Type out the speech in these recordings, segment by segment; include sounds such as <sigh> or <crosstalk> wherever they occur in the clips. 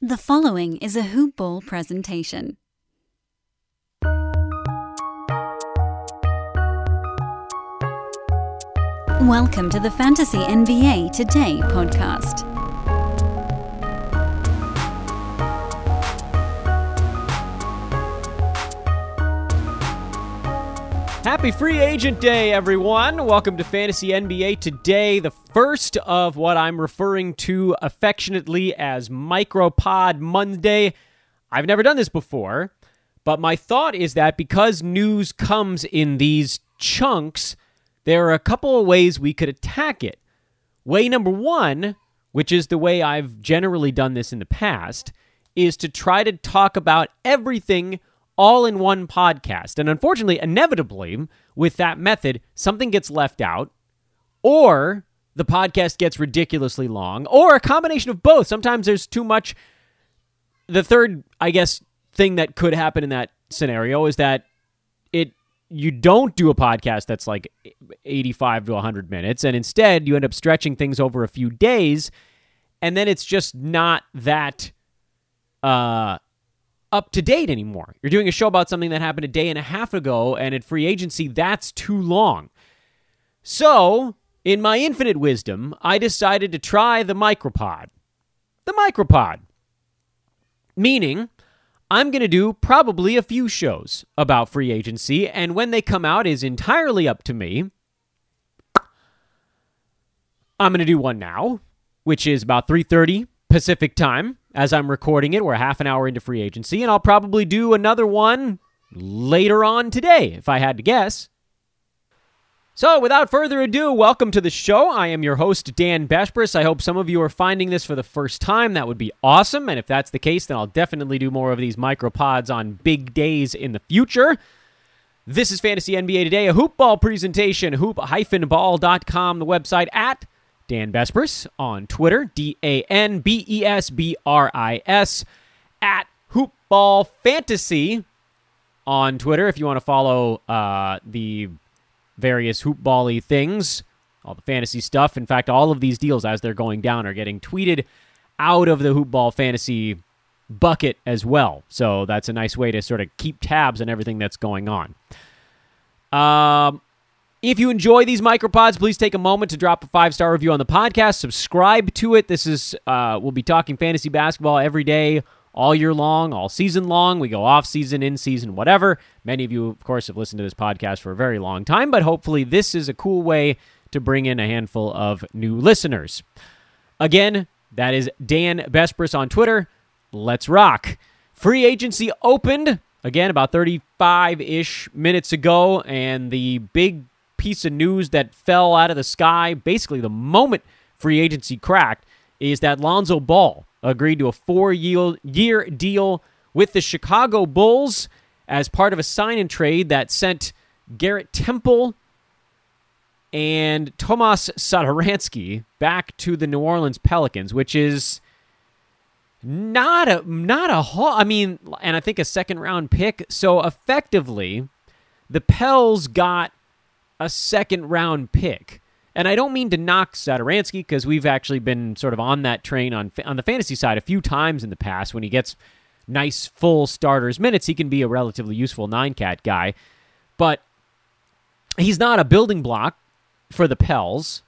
The following is a Hoop Ball presentation. Welcome to the Fantasy NBA Today podcast. Happy Free Agent Day, everyone. Welcome to Fantasy NBA Today, the first of what I'm referring to affectionately as Micropod Monday. I've never done this before, but my thought is that because news comes in these chunks, there are a couple of ways we could attack it. Way number one, which is the way I've generally done this in the past, is to try to talk about everything all in one podcast. And unfortunately, inevitably, with that method, something gets left out, or the podcast gets ridiculously long, or a combination of both. Sometimes there's too much. The third, I guess, thing that could happen in that scenario is that it you don't do a podcast that's like 85 to 100 minutes and instead you end up stretching things over a few days and then it's just not that uh up to date anymore. You're doing a show about something that happened a day and a half ago, and at free agency, that's too long. So, in my infinite wisdom, I decided to try the micropod. The micropod. Meaning, I'm going to do probably a few shows about free agency, and when they come out is entirely up to me. I'm going to do one now, which is about 3:30 Pacific time as I'm recording it. We're half an hour into free agency, and I'll probably do another one later on today, if I had to guess. So, without further ado, welcome to the show. I am your host, Dan Besbris. I hope some of you are finding this for the first time. That would be awesome. And if that's the case, then I'll definitely do more of these micropods on big days in the future. This is Fantasy NBA Today, a hoop ball presentation, hoop-ball.com, the website at Dan Besbris on Twitter, D A N B E S B R I S, at Hoopball Fantasy on Twitter if you want to follow uh, the various hoopbally things, all the fantasy stuff. In fact, all of these deals as they're going down are getting tweeted out of the hoopball fantasy bucket as well. So that's a nice way to sort of keep tabs on everything that's going on. Um, if you enjoy these micropods, please take a moment to drop a five star review on the podcast. Subscribe to it. This is uh, we'll be talking fantasy basketball every day, all year long, all season long. We go off season, in season, whatever. Many of you, of course, have listened to this podcast for a very long time, but hopefully, this is a cool way to bring in a handful of new listeners. Again, that is Dan Besbris on Twitter. Let's rock. Free agency opened again about 35 ish minutes ago, and the big piece of news that fell out of the sky basically the moment free agency cracked is that Lonzo Ball agreed to a four year deal with the Chicago Bulls as part of a sign and trade that sent Garrett Temple and Tomas Satoransky back to the New Orleans Pelicans, which is not a not a whole. I mean, and I think a second round pick. So effectively, the Pels got a second round pick. And I don't mean to knock Satoransky because we've actually been sort of on that train on on the fantasy side a few times in the past. When he gets nice full starters minutes, he can be a relatively useful nine cat guy. But he's not a building block for the Pels.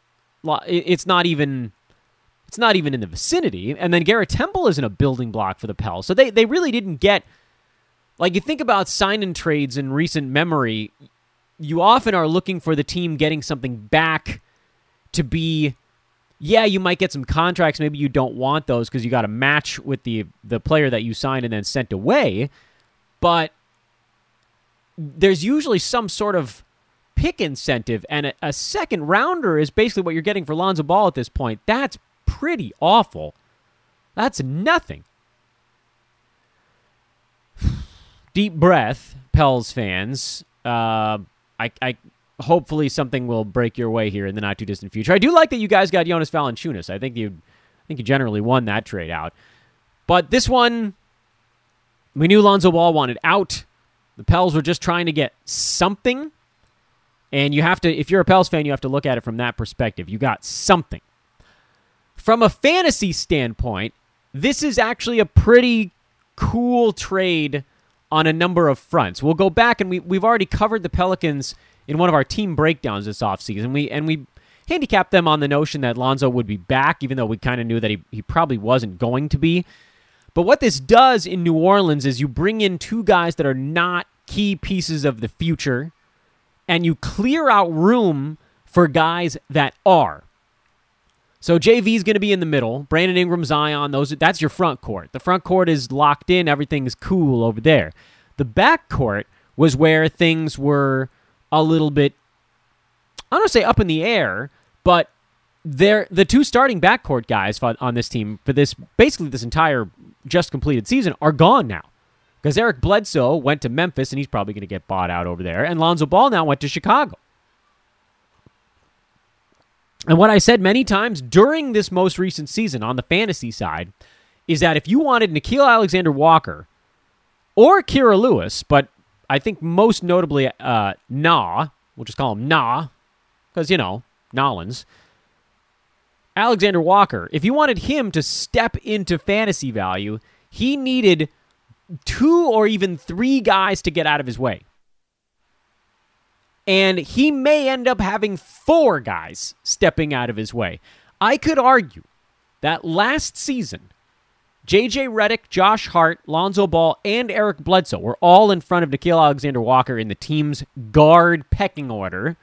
It's not even it's not even in the vicinity. And then Garrett Temple isn't a building block for the Pels. So they they really didn't get like you think about sign and trades in recent memory you often are looking for the team getting something back to be yeah, you might get some contracts. Maybe you don't want those because you got a match with the the player that you signed and then sent away. But there's usually some sort of pick incentive, and a, a second rounder is basically what you're getting for Lonzo Ball at this point. That's pretty awful. That's nothing. <sighs> Deep breath, Pels fans. Uh, I, I hopefully something will break your way here in the not too distant future. I do like that you guys got Jonas Valanciunas. I think you, I think you generally won that trade out. But this one, we knew Lonzo Ball wanted out. The Pels were just trying to get something, and you have to. If you're a Pels fan, you have to look at it from that perspective. You got something. From a fantasy standpoint, this is actually a pretty cool trade on a number of fronts. We'll go back and we, we've already covered the Pelicans in one of our team breakdowns this offseason. We, and we handicapped them on the notion that Lonzo would be back, even though we kind of knew that he, he probably wasn't going to be. But what this does in New Orleans is you bring in two guys that are not key pieces of the future, and you clear out room for guys that are. So JV is going to be in the middle. Brandon Ingram, Zion, those that's your front court. The front court is locked in. Everything's cool over there. The back court was where things were a little bit I don't say up in the air, but they're the two starting backcourt guys on this team for this basically this entire just completed season are gone now. Because Eric Bledsoe went to Memphis and he's probably going to get bought out over there, and Lonzo Ball now went to Chicago. And what I said many times during this most recent season on the fantasy side is that if you wanted Nickeil Alexander Walker or Kira Lewis, but I think most notably uh, Nah, we'll just call him Nah, because, you know, Nolans, Alexander Walker, if you wanted him to step into fantasy value, he needed two or even three guys to get out of his way. And he may end up having four guys stepping out of his way. I could argue that last season, JJ Redick, Josh Hart, Lonzo Ball, and Eric Bledsoe were all in front of Nickeil Alexander Walker in the team's guard pecking order.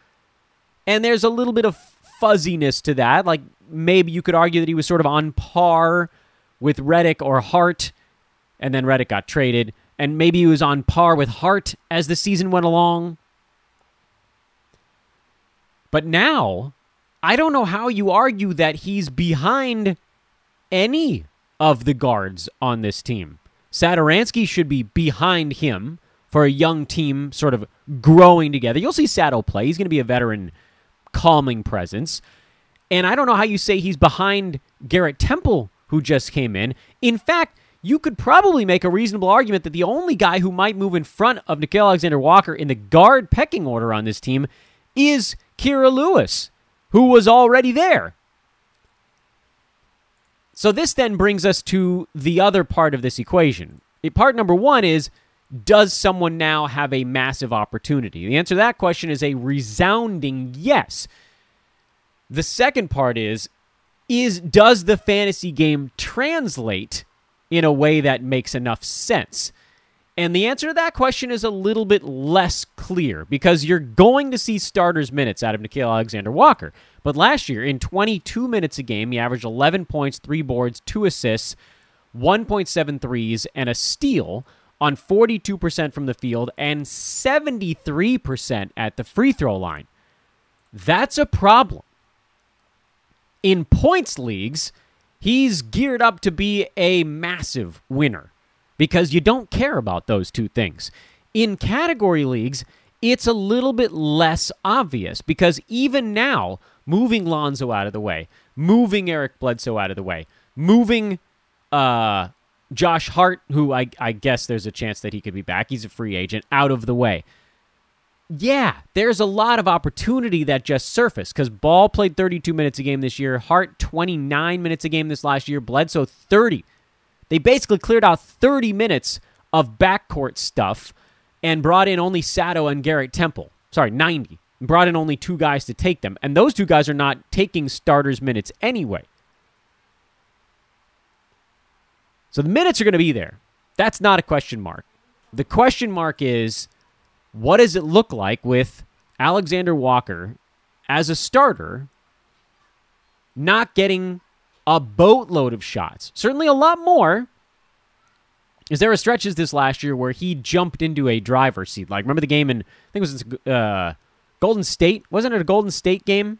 And there's a little bit of fuzziness to that. Like maybe you could argue that he was sort of on par with Redick or Hart, and then Redick got traded, and maybe he was on par with Hart as the season went along. But now, I don't know how you argue that he's behind any of the guards on this team. Satoransky should be behind him for a young team sort of growing together. You'll see Sato play. He's going to be a veteran calming presence. And I don't know how you say he's behind Garrett Temple, who just came in. In fact, you could probably make a reasonable argument that the only guy who might move in front of Nickeil Alexander Walker in the guard pecking order on this team is Kira Lewis, who was already there. So this then brings us to the other part of this equation. Part number one is does someone now have a massive opportunity? The answer to that question is a resounding yes. The second part is is does the fantasy game translate in a way that makes enough sense? And the answer to that question is a little bit less clear because you're going to see starters minutes out of Nickeil Alexander Walker. But last year, in 22 minutes a game, he averaged 11 points, 3 boards, 2 assists, 1.7 threes, and a steal on 42% from the field and 73% at the free throw line. That's a problem. In points leagues, he's geared up to be a massive winner because you don't care about those two things. In category leagues, it's a little bit less obvious because even now, moving Lonzo out of the way, moving Eric Bledsoe out of the way, moving uh, Josh Hart, who I, I guess there's a chance that he could be back, he's a free agent, out of the way. Yeah, there's a lot of opportunity that just surfaced because Ball played 32 minutes a game this year, Hart 29 minutes a game this last year, Bledsoe 30. They basically cleared out 30 minutes of backcourt stuff and brought in only Sato and Garrett Temple. Sorry, 90. Brought in only two guys to take them. And those two guys are not taking starters minutes anyway. So the minutes are going to be there. That's not a question mark. The question mark is what does it look like with Alexander Walker as a starter not getting a boatload of shots? Certainly a lot more. Is there a stretches this last year where he jumped into a driver's seat? Like, remember the game in, I think it was uh, Golden State? Wasn't it a Golden State game?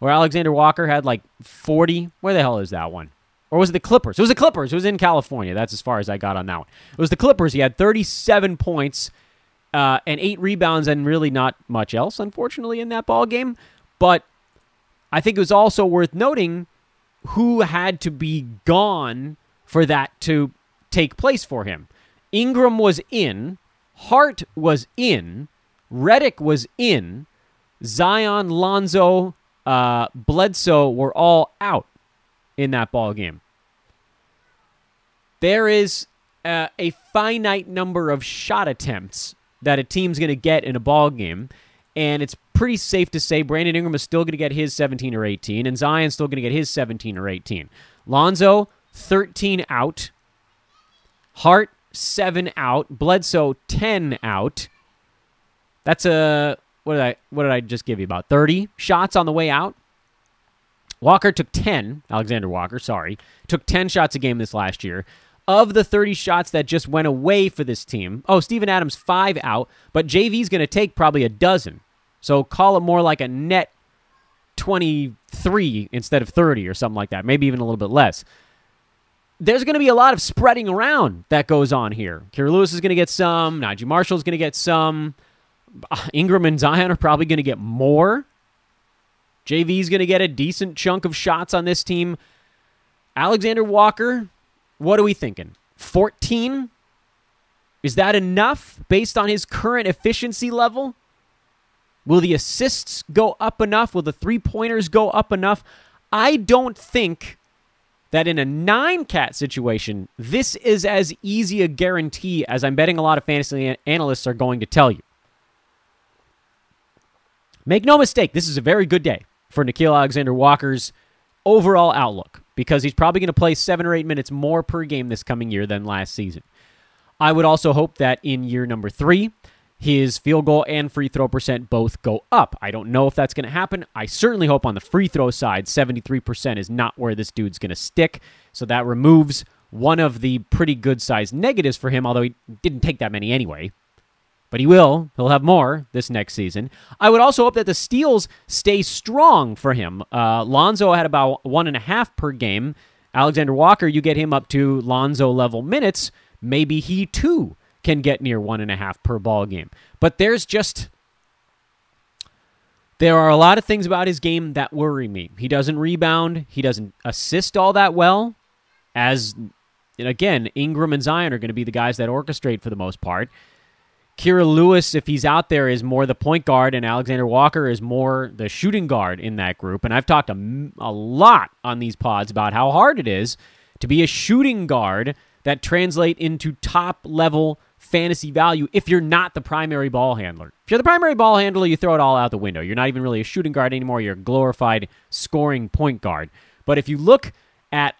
Where Alexander Walker had like 40? Where the hell is that one? Or was it the Clippers? It was the Clippers. It was in California. That's as far as I got on that one. It was the Clippers. He had 37 points uh, and eight rebounds, and really not much else, unfortunately, in that ball game. But I think it was also worth noting who had to be gone for that to take place for him. Ingram was in, Hart was in, Redick was in, Zion, Lonzo, uh, Bledsoe were all out in that ball game. there is uh, a finite number of shot attempts that a team's going to get in a ball game, and it's pretty safe to say Brandon Ingram is still going to get his 17 or 18, and Zion's still going to get his 17 or 18. Lonzo, 13 out. Hart, 7 out. Bledsoe, 10 out. That's a what did I what did I just give you about 30 shots on the way out? Walker took 10, Alexander Walker, sorry, took 10 shots a game this last year. Of the 30 shots that just went away for this team, oh, Steven Adams, five out, but JV's going to take probably a dozen. So call it more like a net 23 instead of 30 or something like that, maybe even a little bit less. There's going to be a lot of spreading around that goes on here. Kira Lewis is going to get some, Naji Marshall is going to get some. <sighs> Ingram and Zion are probably going to get more. JV's going to get a decent chunk of shots on this team. Alexander Walker, what are we thinking? 14? Is that enough based on his current efficiency level? Will the assists go up enough? Will the three pointers go up enough? I don't think that in a nine cat situation, this is as easy a guarantee as I'm betting a lot of fantasy analysts are going to tell you. Make no mistake, this is a very good day for Nickeil Alexander Walker's overall outlook because he's probably going to play seven or eight minutes more per game this coming year than last season. I would also hope that in year number three, his field goal and free throw percent both go up. I don't know if that's going to happen. I certainly hope on the free throw side, 73% is not where this dude's going to stick. So that removes one of the pretty good sized negatives for him, although he didn't take that many anyway but he will. He'll have more this next season. I would also hope that the steals stay strong for him. Uh, Lonzo had about one and a half per game. Alexander Walker, you get him up to Lonzo level minutes. Maybe he too can get near one and a half per ball game. But there's just. There are a lot of things about his game that worry me. He doesn't rebound. He doesn't assist all that well. As, again, Ingram and Zion are going to be the guys that orchestrate for the most part. Kira Lewis, if he's out there, is more the point guard, and Alexander Walker is more the shooting guard in that group. And I've talked a, a lot on these pods about how hard it is to be a shooting guard that translate into top level fantasy value if you're not the primary ball handler. If you're the primary ball handler, you throw it all out the window. You're not even really a shooting guard anymore. You're a glorified scoring point guard. But if you look at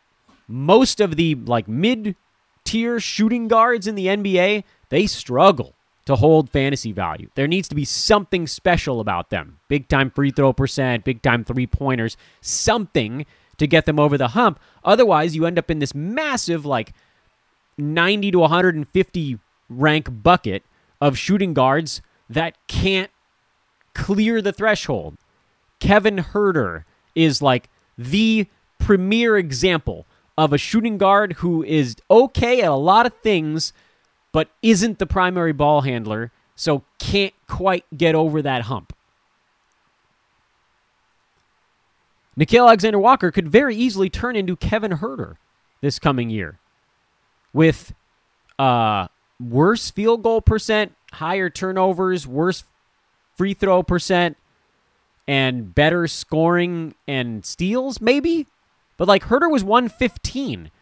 most of the like mid tier shooting guards in the NBA, they struggle to hold fantasy value. There needs to be something special about them. Big time free throw percent, big time three pointers, something to get them over the hump. Otherwise, you end up in this massive, like 90 to 150 rank bucket of shooting guards that can't clear the threshold. Kevin Huerter is like the premier example of a shooting guard who is okay at a lot of things but isn't the primary ball handler, so can't quite get over that hump. Nickeil Alexander Walker could very easily turn into Kevin Huerter this coming year with uh, worse field goal percent, higher turnovers, worse free throw percent, and better scoring and steals, maybe. But like Huerter was 115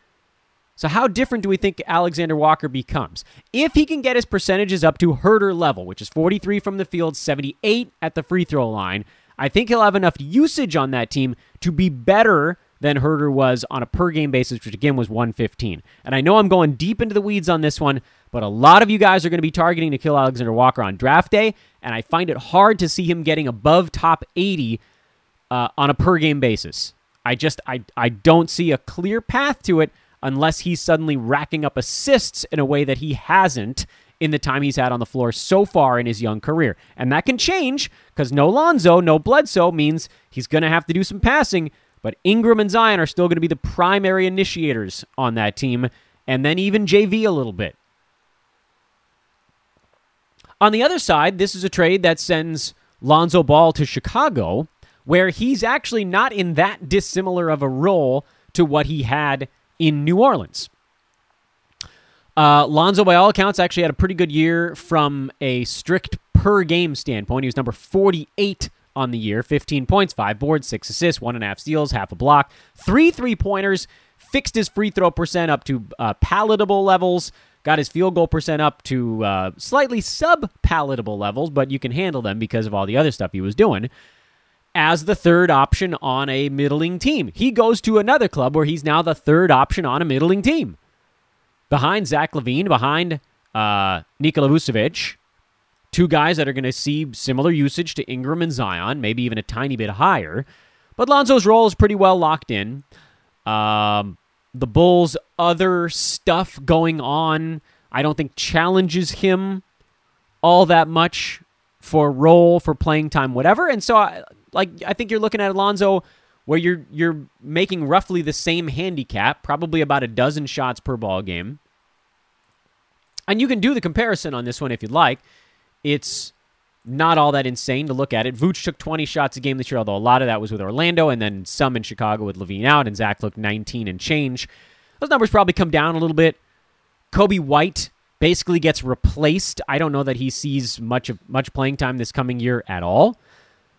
so, how different do we think Alexander Walker becomes? If he can get his percentages up to Huerter level, which is 43 from the field, 78 at the free throw line, I think he'll have enough usage on that team to be better than Huerter was on a per game basis, which again was 115. And I know I'm going deep into the weeds on this one, but a lot of you guys are going to be targeting Nickeil Alexander Walker on draft day, and I find it hard to see him getting above top 80 uh, on a per game basis. I just I I don't see a clear path to it unless he's suddenly racking up assists in a way that he hasn't in the time he's had on the floor so far in his young career. And that can change because no Lonzo, no Bledsoe means he's going to have to do some passing, but Ingram and Zion are still going to be the primary initiators on that team, and then even JV a little bit. On the other side, this is a trade that sends Lonzo Ball to Chicago, where he's actually not in that dissimilar of a role to what he had in New Orleans. Uh, Lonzo, by all accounts, actually had a pretty good year from a strict per game standpoint. He was number 48 on the year 15 points, 5 boards, 6 assists, 1.5 steals, half a block, 3 three pointers, fixed his free throw percent up to uh, palatable levels, got his field goal percent up to uh, slightly sub palatable levels, but you can handle them because of all the other stuff he was doing. As the third option on a middling team, he goes to another club where he's now the third option on a middling team, behind Zach LaVine, behind uh, Nikola Vucevic, two guys that are going to see similar usage to Ingram and Zion, maybe even a tiny bit higher. But Lonzo's role is pretty well locked in. Um, the Bulls' other stuff going on, I don't think challenges him all that much for role, for playing time, whatever. And so, I, like, I think you're looking at Alonzo where you're you're making roughly the same handicap, probably about a dozen shots per ball game. And you can do the comparison on this one if you'd like. It's not all that insane to look at it. Vooch took 20 shots a game this year, although a lot of that was with Orlando, and then some in Chicago with LaVine out, and Zach looked 19 and change. Those numbers probably come down a little bit. Coby White basically gets replaced. I don't know that he sees much of much playing time this coming year at all.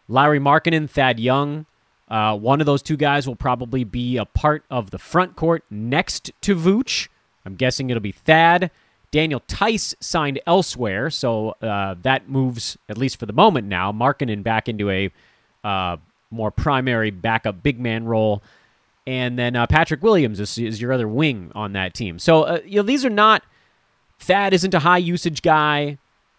Lauri Markkanen, Thad Young, uh, one of those two guys will probably be a part of the front court next to Vooch. I'm guessing it'll be Thad. Daniel Theis signed elsewhere, so uh, that moves, at least for the moment now, Markkanen back into a uh, more primary backup big man role. And then uh, Patrick Williams is, is, your other wing on that team. So, uh, you know, these are not, Thad isn't a high usage guy.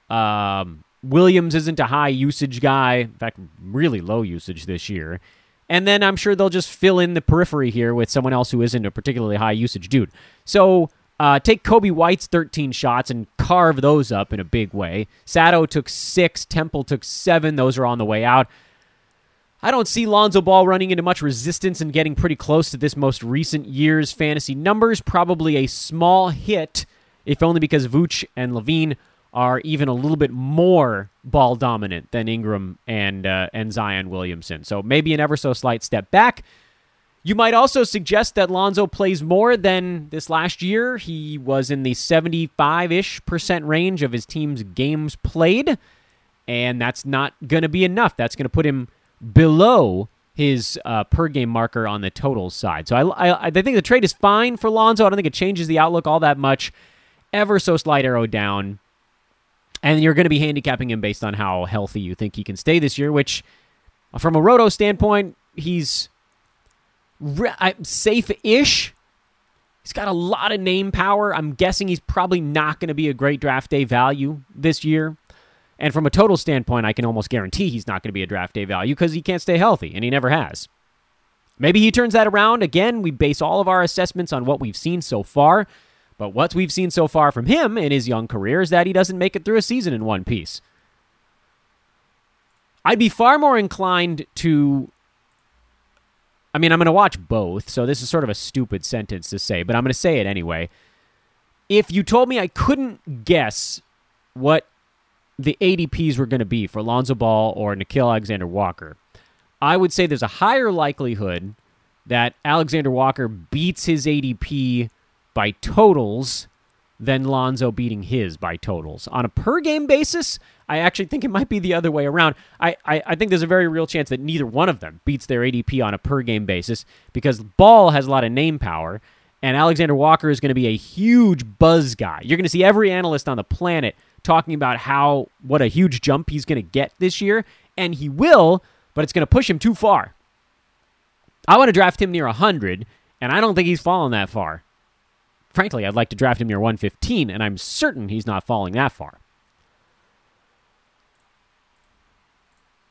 Um, Williams isn't a high usage guy. In fact, really low usage this year. And then I'm sure they'll just fill in the periphery here with someone else who isn't a particularly high usage dude. So, uh, take Coby White's 13 shots and carve those up in a big way. Sato took six, Temple took seven. Those are on the way out. I don't see Lonzo Ball running into much resistance and getting pretty close to this most recent year's fantasy numbers. Probably a small hit, if only because Vooch and LaVine are even a little bit more ball dominant than Ingram and uh, and Zion Williamson. So maybe an ever so slight step back. You might also suggest that Lonzo plays more than this last year. He was in the 75 ish percent range of his team's games played, and that's not going to be enough. That's going to put him below his uh, per game marker on the total side. So I, I, I think the trade is fine for Lonzo. I don't think it changes the outlook all that much. Ever so slight arrow down. And you're going to be handicapping him based on how healthy you think he can stay this year, which, from a roto standpoint, he's safe ish. He's got a lot of name power. I'm guessing he's probably not going to be a great draft day value this year. And from a total standpoint, I can almost guarantee he's not going to be a draft day value because he can't stay healthy, and he never has. Maybe he turns that around. Again, we base all of our assessments on what we've seen so far. But what we've seen so far from him in his young career is that he doesn't make it through a season in one piece. I'd be far more inclined to I mean, I'm going to watch both, so this is sort of a stupid sentence to say, but I'm going to say it anyway. If you told me I couldn't guess what the ADPs were going to be for Lonzo Ball or Nickeil Alexander Walker, I would say there's a higher likelihood that Alexander Walker beats his ADP by totals than Lonzo beating his by totals. On a per game basis, I actually think it might be the other way around. I, I, I, think there's a very real chance that neither one of them beats their ADP on a per game basis because Ball has a lot of name power, and Alexander Walker is going to be a huge buzz guy. You're going to see every analyst on the planet talking about how what a huge jump he's going to get this year, and he will, but it's going to push him too far. I want to draft him near 100, and I don't think he's fallen that far. Frankly, I'd like to draft him near 115, and I'm certain he's not falling that far.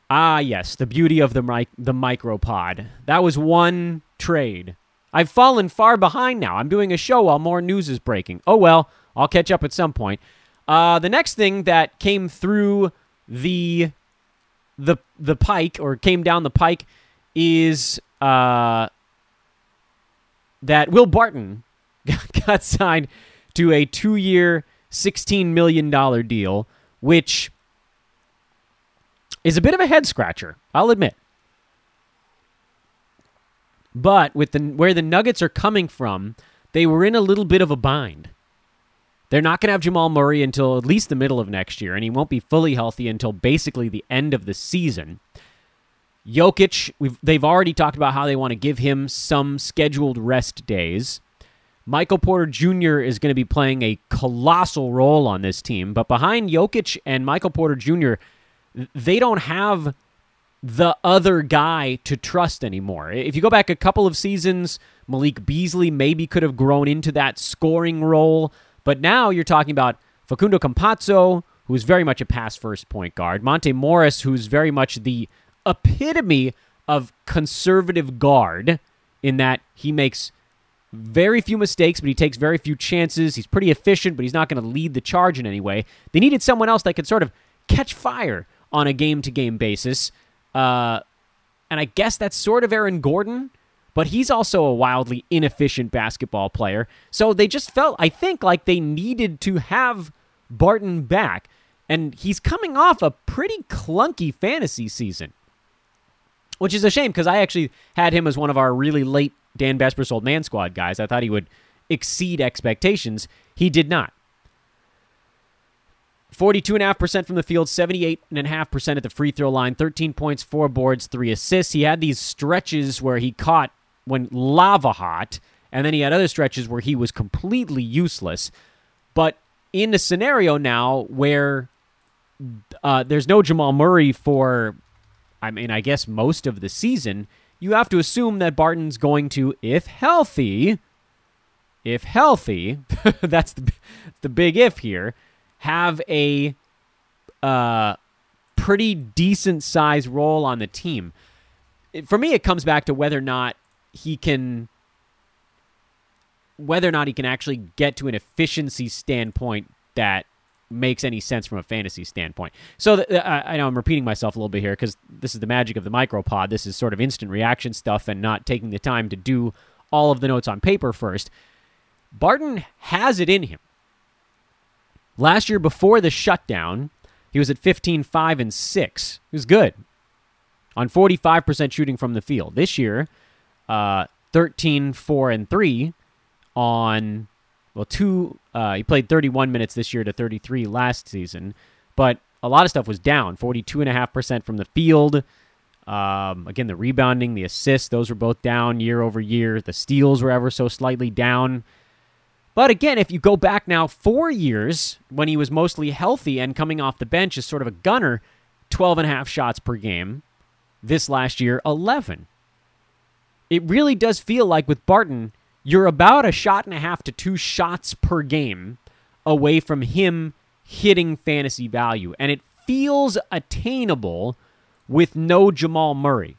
Ah, yes, the beauty of the mic- the micropod. That was one trade. I've fallen far behind now. I'm doing a show while more news is breaking. Oh well, I'll catch up at some point. Uh, the next thing that came through the the the pike or came down the pike is uh, that Will Barton <laughs> got signed to a two year, $16 million deal, which is a bit of a head scratcher, I'll admit. But with the where the Nuggets are coming from, they were in a little bit of a bind. They're not going to have Jamal Murray until at least the middle of next year, and he won't be fully healthy until basically the end of the season. Jokic, they've already talked about how they want to give him some scheduled rest days. Michael Porter Jr. is going to be playing a colossal role on this team, but behind Jokic and Michael Porter Jr., they don't have the other guy to trust anymore. If you go back a couple of seasons, Malik Beasley maybe could have grown into that scoring role, but now you're talking about Facundo Campazzo, who's very much a pass first point guard, Monte Morris, who's very much the epitome of conservative guard in that he makes very few mistakes, but he takes very few chances. He's pretty efficient, but he's not going to lead the charge in any way. They needed someone else that could sort of catch fire on a game to game basis. Uh, and I guess that's sort of Aaron Gordon, but he's also a wildly inefficient basketball player. So they just felt, I think, like they needed to have Barton back. And he's coming off a pretty clunky fantasy season which is a shame because I actually had him as one of our really late Dan Besbris Old Man Squad guys. I thought he would exceed expectations. He did not. 42.5% from the field, 78.5% at the free throw line, 13 points, 4 boards, 3 assists. He had these stretches where he caught when lava hot, and then he had other stretches where he was completely useless. But in a scenario now where uh, there's no Jamal Murray for I mean, I guess most of the season, you have to assume that Barton's going to, if healthy, if healthy, <laughs> that's the the big if here, have a uh, pretty decent size role on the team. For me, it comes back to whether or not he can whether or not he can actually get to an efficiency standpoint that makes any sense from a fantasy standpoint. So th- I know I'm repeating myself a little bit here because this is the magic of the micropod. This is sort of instant reaction stuff and not taking the time to do all of the notes on paper first. Barton has it in him. Last year before the shutdown, he was at 15 5 and 6. He was good on 45% shooting from the field. This year, uh, 13 4 and 3 on well, two. Uh, he played 31 minutes this year to 33 last season, but a lot of stuff was down. 42.5% from the field. Um, again, the rebounding, the assists, those were both down year over year. The steals were ever so slightly down. But again, if you go back now four years when he was mostly healthy and coming off the bench as sort of a gunner, 12 and a half shots per game. This last year, 11. It really does feel like with Barton, you're about a shot and a half to two shots per game away from him hitting fantasy value. And it feels attainable with no Jamal Murray.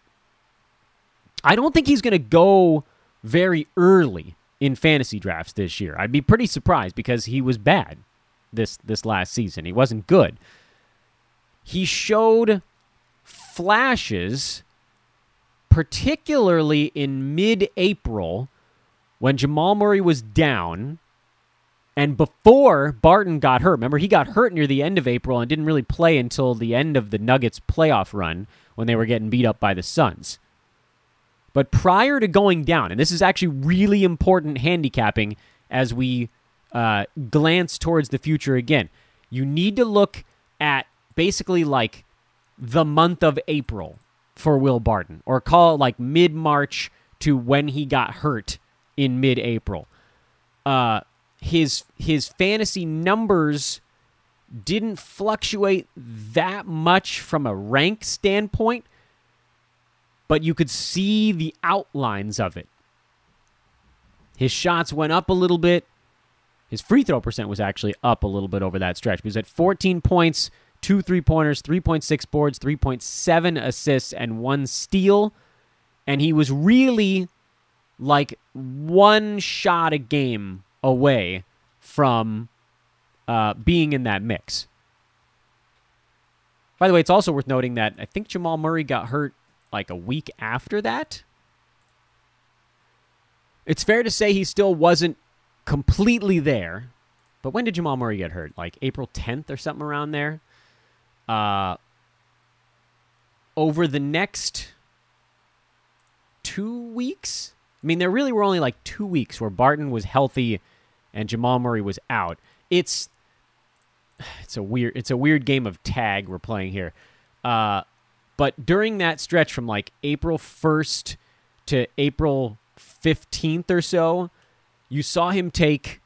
I don't think he's going to go very early in fantasy drafts this year. I'd be pretty surprised because he was bad this this last season. He wasn't good. He showed flashes particularly in mid-April when Jamal Murray was down and before Barton got hurt. Remember, he got hurt near the end of April and didn't really play until the end of the Nuggets playoff run when they were getting beat up by the Suns. But prior to going down, and this is actually really important handicapping as we uh, glance towards the future again, you need to look at basically like the month of April for Will Barton, or call it like mid March to when he got hurt in mid-April. Uh, his his fantasy numbers didn't fluctuate that much from a rank standpoint, but you could see the outlines of it. His shots went up a little bit. His free throw percent was actually up a little bit over that stretch. He was at 14 points, two three pointers, 3.6 boards, 3.7 assists, and one steal. And he was really like one shot a game away from uh, being in that mix. By the way, it's also worth noting that I think Jamal Murray got hurt like a week after that. It's fair to say he still wasn't completely there. But when did Jamal Murray get hurt? Like April 10th or something around there? Uh, over the next two weeks, I mean, there really were only like two weeks where Barton was healthy and Jamal Murray was out. It's it's a weird it's a weird game of tag we're playing here. Uh, But during that stretch from like April 1st to April 15th or so, you saw him take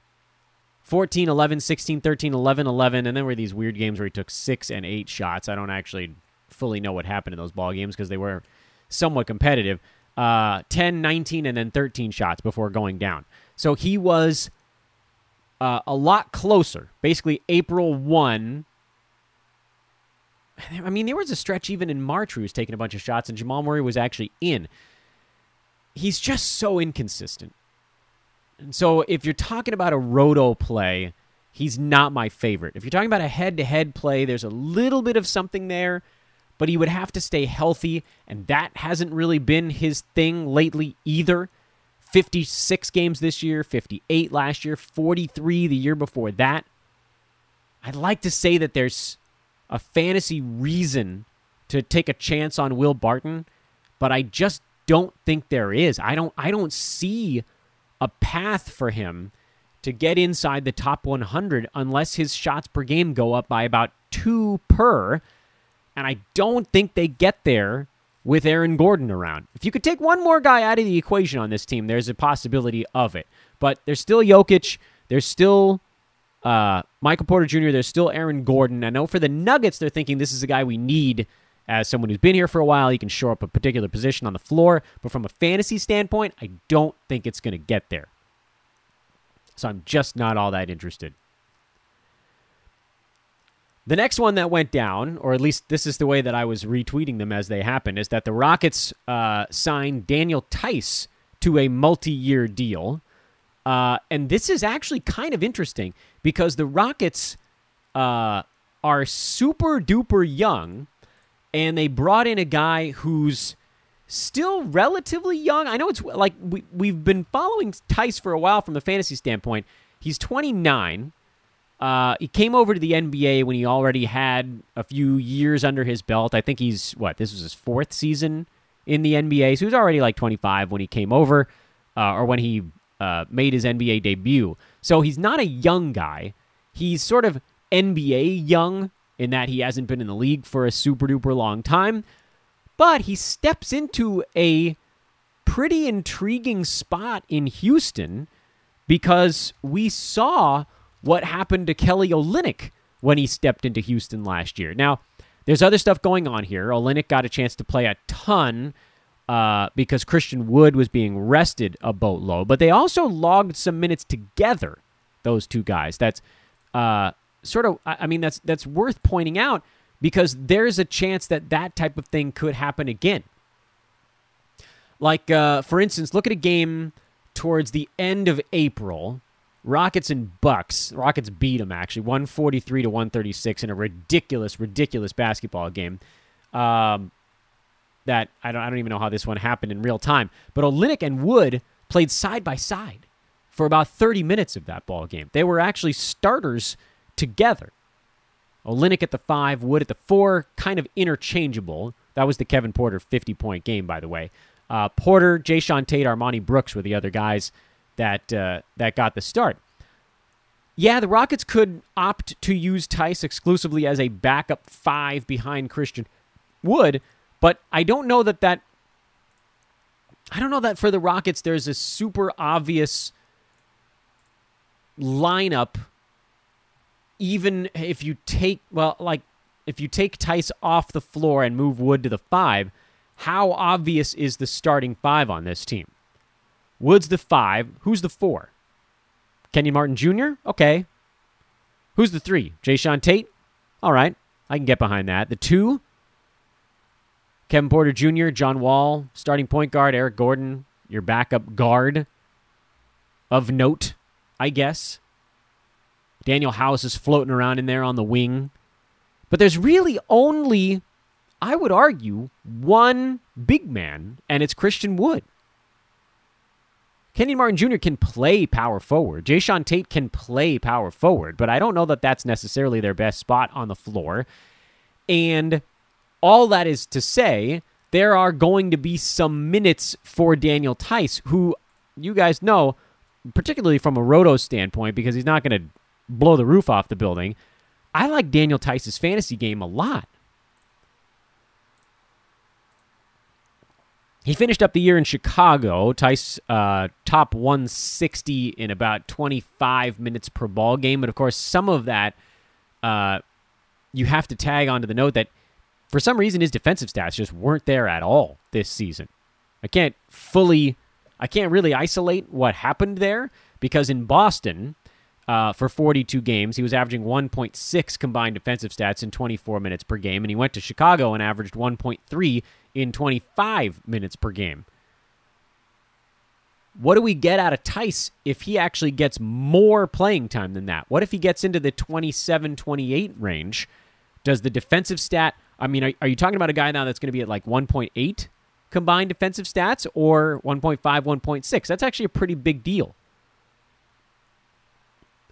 14, 11, 16, 13, 11, 11, and then were these weird games where he took six and eight shots. I don't actually fully know what happened in those ball games because they were somewhat competitive. Uh, 10, 19, and then 13 shots before going down. So he was uh, a lot closer. Basically, April 1. I mean, there was a stretch even in March where he was taking a bunch of shots, and Jamal Murray was actually in. He's just so inconsistent. And so, if you're talking about a roto play, he's not my favorite. If you're talking about a head to head play, there's a little bit of something there but he would have to stay healthy, and that hasn't really been his thing lately either. 56 games this year, 58 last year, 43 the year before that. I'd like to say that there's a fantasy reason to take a chance on Will Barton, but I just don't think there is. I don't I don't see a path for him to get inside the top 100 unless his shots per game go up by about 2 per and I don't think they get there with Aaron Gordon around. If you could take one more guy out of the equation on this team, there's a possibility of it. But there's still Jokic. There's still uh, Michael Porter Jr. There's still Aaron Gordon. I know for the Nuggets, they're thinking this is a guy we need as someone who's been here for a while. He can shore up a particular position on the floor. But from a fantasy standpoint, I don't think it's going to get there. So I'm just not all that interested. The next one that went down, or at least this is the way that I was retweeting them as they happened, is that the Rockets uh, signed Daniel Theis to a multi year deal. Uh, and this is actually kind of interesting because the Rockets uh, are super duper young, and they brought in a guy who's still relatively young. I know it's like we, we've been following Theis for a while from a fantasy standpoint. He's 29. Uh, he came over to the NBA when he already had a few years under his belt. I think he's what this was his fourth season in the NBA, so he was already like 25 when he came over, uh, or when he uh, made his NBA debut. So he's not a young guy. He's sort of NBA young in that he hasn't been in the league for a super duper long time, but he steps into a pretty intriguing spot in Houston because we saw what happened to Kelly Olynyk when he stepped into Houston last year. Now, there's other stuff going on here. Olynyk got a chance to play a ton uh, because Christian Wood was being rested a boatload, but they also logged some minutes together. Those two guys. That's uh, sort of. I mean, that's that's worth pointing out because there's a chance that that type of thing could happen again. Like, uh, for instance, look at a game towards the end of April Rockets and Bucks. Rockets beat them actually, one forty three to one thirty six in a ridiculous, ridiculous basketball game. Um, that I don't, I don't even know how this one happened in real time. But Olynyk and Wood played side by side for about thirty minutes of that ball game. They were actually starters together. Olynyk at the five, Wood at the four, kind of interchangeable. That was the Kevin Porter fifty point game, by the way. Uh, Porter, Jae'Sean Tate, Armoni Brooks were the other guys that uh, that got the start. Yeah, the Rockets could opt to use Theis exclusively as a backup five behind Christian Wood, but I don't know that that I don't know that for the Rockets there's a super obvious lineup even if you take well like if you take Theis off the floor and move Wood to the 5, how obvious is the starting 5 on this team? Wood's the five. Who's the four? Kenyon Martin Jr.? Okay. Who's the three? Jae'Sean Tate? All right. I can get behind that. The two? Kevin Porter Jr., John Wall, starting point guard, Eric Gordon, your backup guard of note, I guess. Danuel House is floating around in there on the wing. But there's really only, I would argue, one big man, and it's Christian Wood. Kenyon Martin Jr. can play power forward. Jae'Sean Tate can play power forward, but I don't know that that's necessarily their best spot on the floor. And all that is to say, there are going to be some minutes for Daniel Theis, who you guys know, particularly from a roto standpoint, because he's not going to blow the roof off the building. I like Daniel Theis's fantasy game a lot. He finished up the year in Chicago, Theis uh, top 160 in about 25 minutes per ball game. But of course, some of that uh, you have to tag onto the note that for some reason his defensive stats just weren't there at all this season. I can't fully, I can't really isolate what happened there because in Boston, uh, for 42 games. He was averaging 1.6 combined defensive stats in 24 minutes per game, and he went to Chicago and averaged 1.3 in 25 minutes per game. What do we get out of Theis if he actually gets more playing time than that? What if he gets into the 27 28 range? Does the defensive stat, I mean, are, are you talking about a guy now that's going to be at like 1.8 combined defensive stats or 1.5, 1.6? That's actually a pretty big deal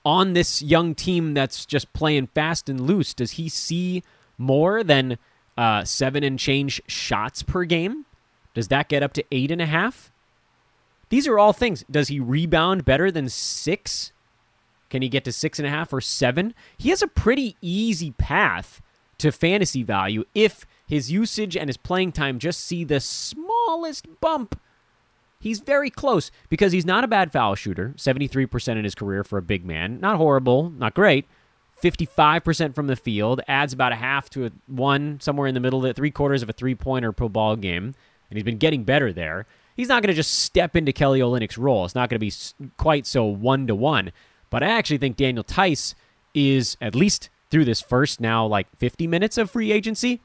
on this young team that's just playing fast and loose, does he see more than uh, seven and change shots per game? Does that get up to eight and a half? These are all things. Does he rebound better than six? Can he get to six and a half or seven? He has a pretty easy path to fantasy value if his usage and his playing time just see the smallest bump He's very close because he's not a bad foul shooter, 73% in his career for a big man. Not horrible, not great. 55% from the field, adds about a half to a one, somewhere in the middle, of three quarters of a three pointer per ball game. And he's been getting better there. He's not going to just step into Kelly Olynyk's role. It's not going to be quite so one to one. But I actually think Daniel Theis is, at least through this first now like 50 minutes of free agency,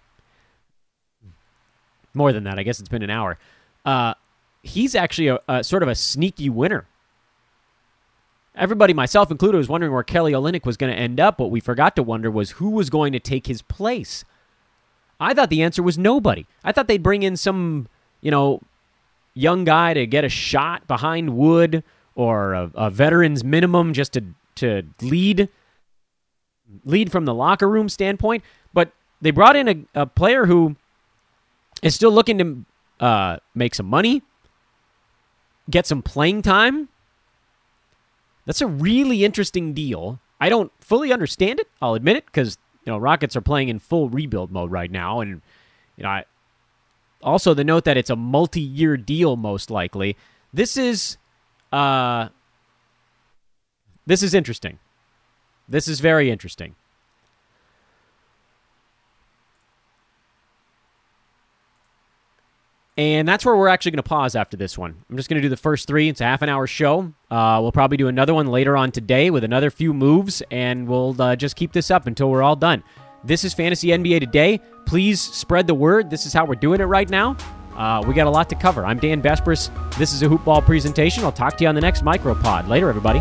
more than that. I guess it's been an hour. Uh, he's actually a, a sort of a sneaky winner. Everybody, myself included, was wondering where Kelly Olynyk was going to end up. What we forgot to wonder was who was going to take his place. I thought the answer was nobody. I thought they'd bring in some, you know, young guy to get a shot behind Wood or a, a veteran's minimum just to to lead lead from the locker room standpoint. But they brought in a, a player who is still looking to uh, make some money, get some playing time. That's a really interesting deal. I don't fully understand it. I'll admit it because you know Rockets are playing in full rebuild mode right now, and you know I, also the note that it's a multi-year deal most likely. This is uh this is interesting. This is very interesting. And that's where we're actually going to pause after this one. I'm just going to do the first three. It's a half an hour show. Uh, we'll probably do another one later on today with another few moves, and we'll uh, just keep this up until we're all done. This is Fantasy NBA Today. Please spread the word. This is how we're doing it right now. Uh, we got a lot to cover. I'm Dan Besbris. This is a Hoopball presentation. I'll talk to you on the next Micropod. Later, everybody.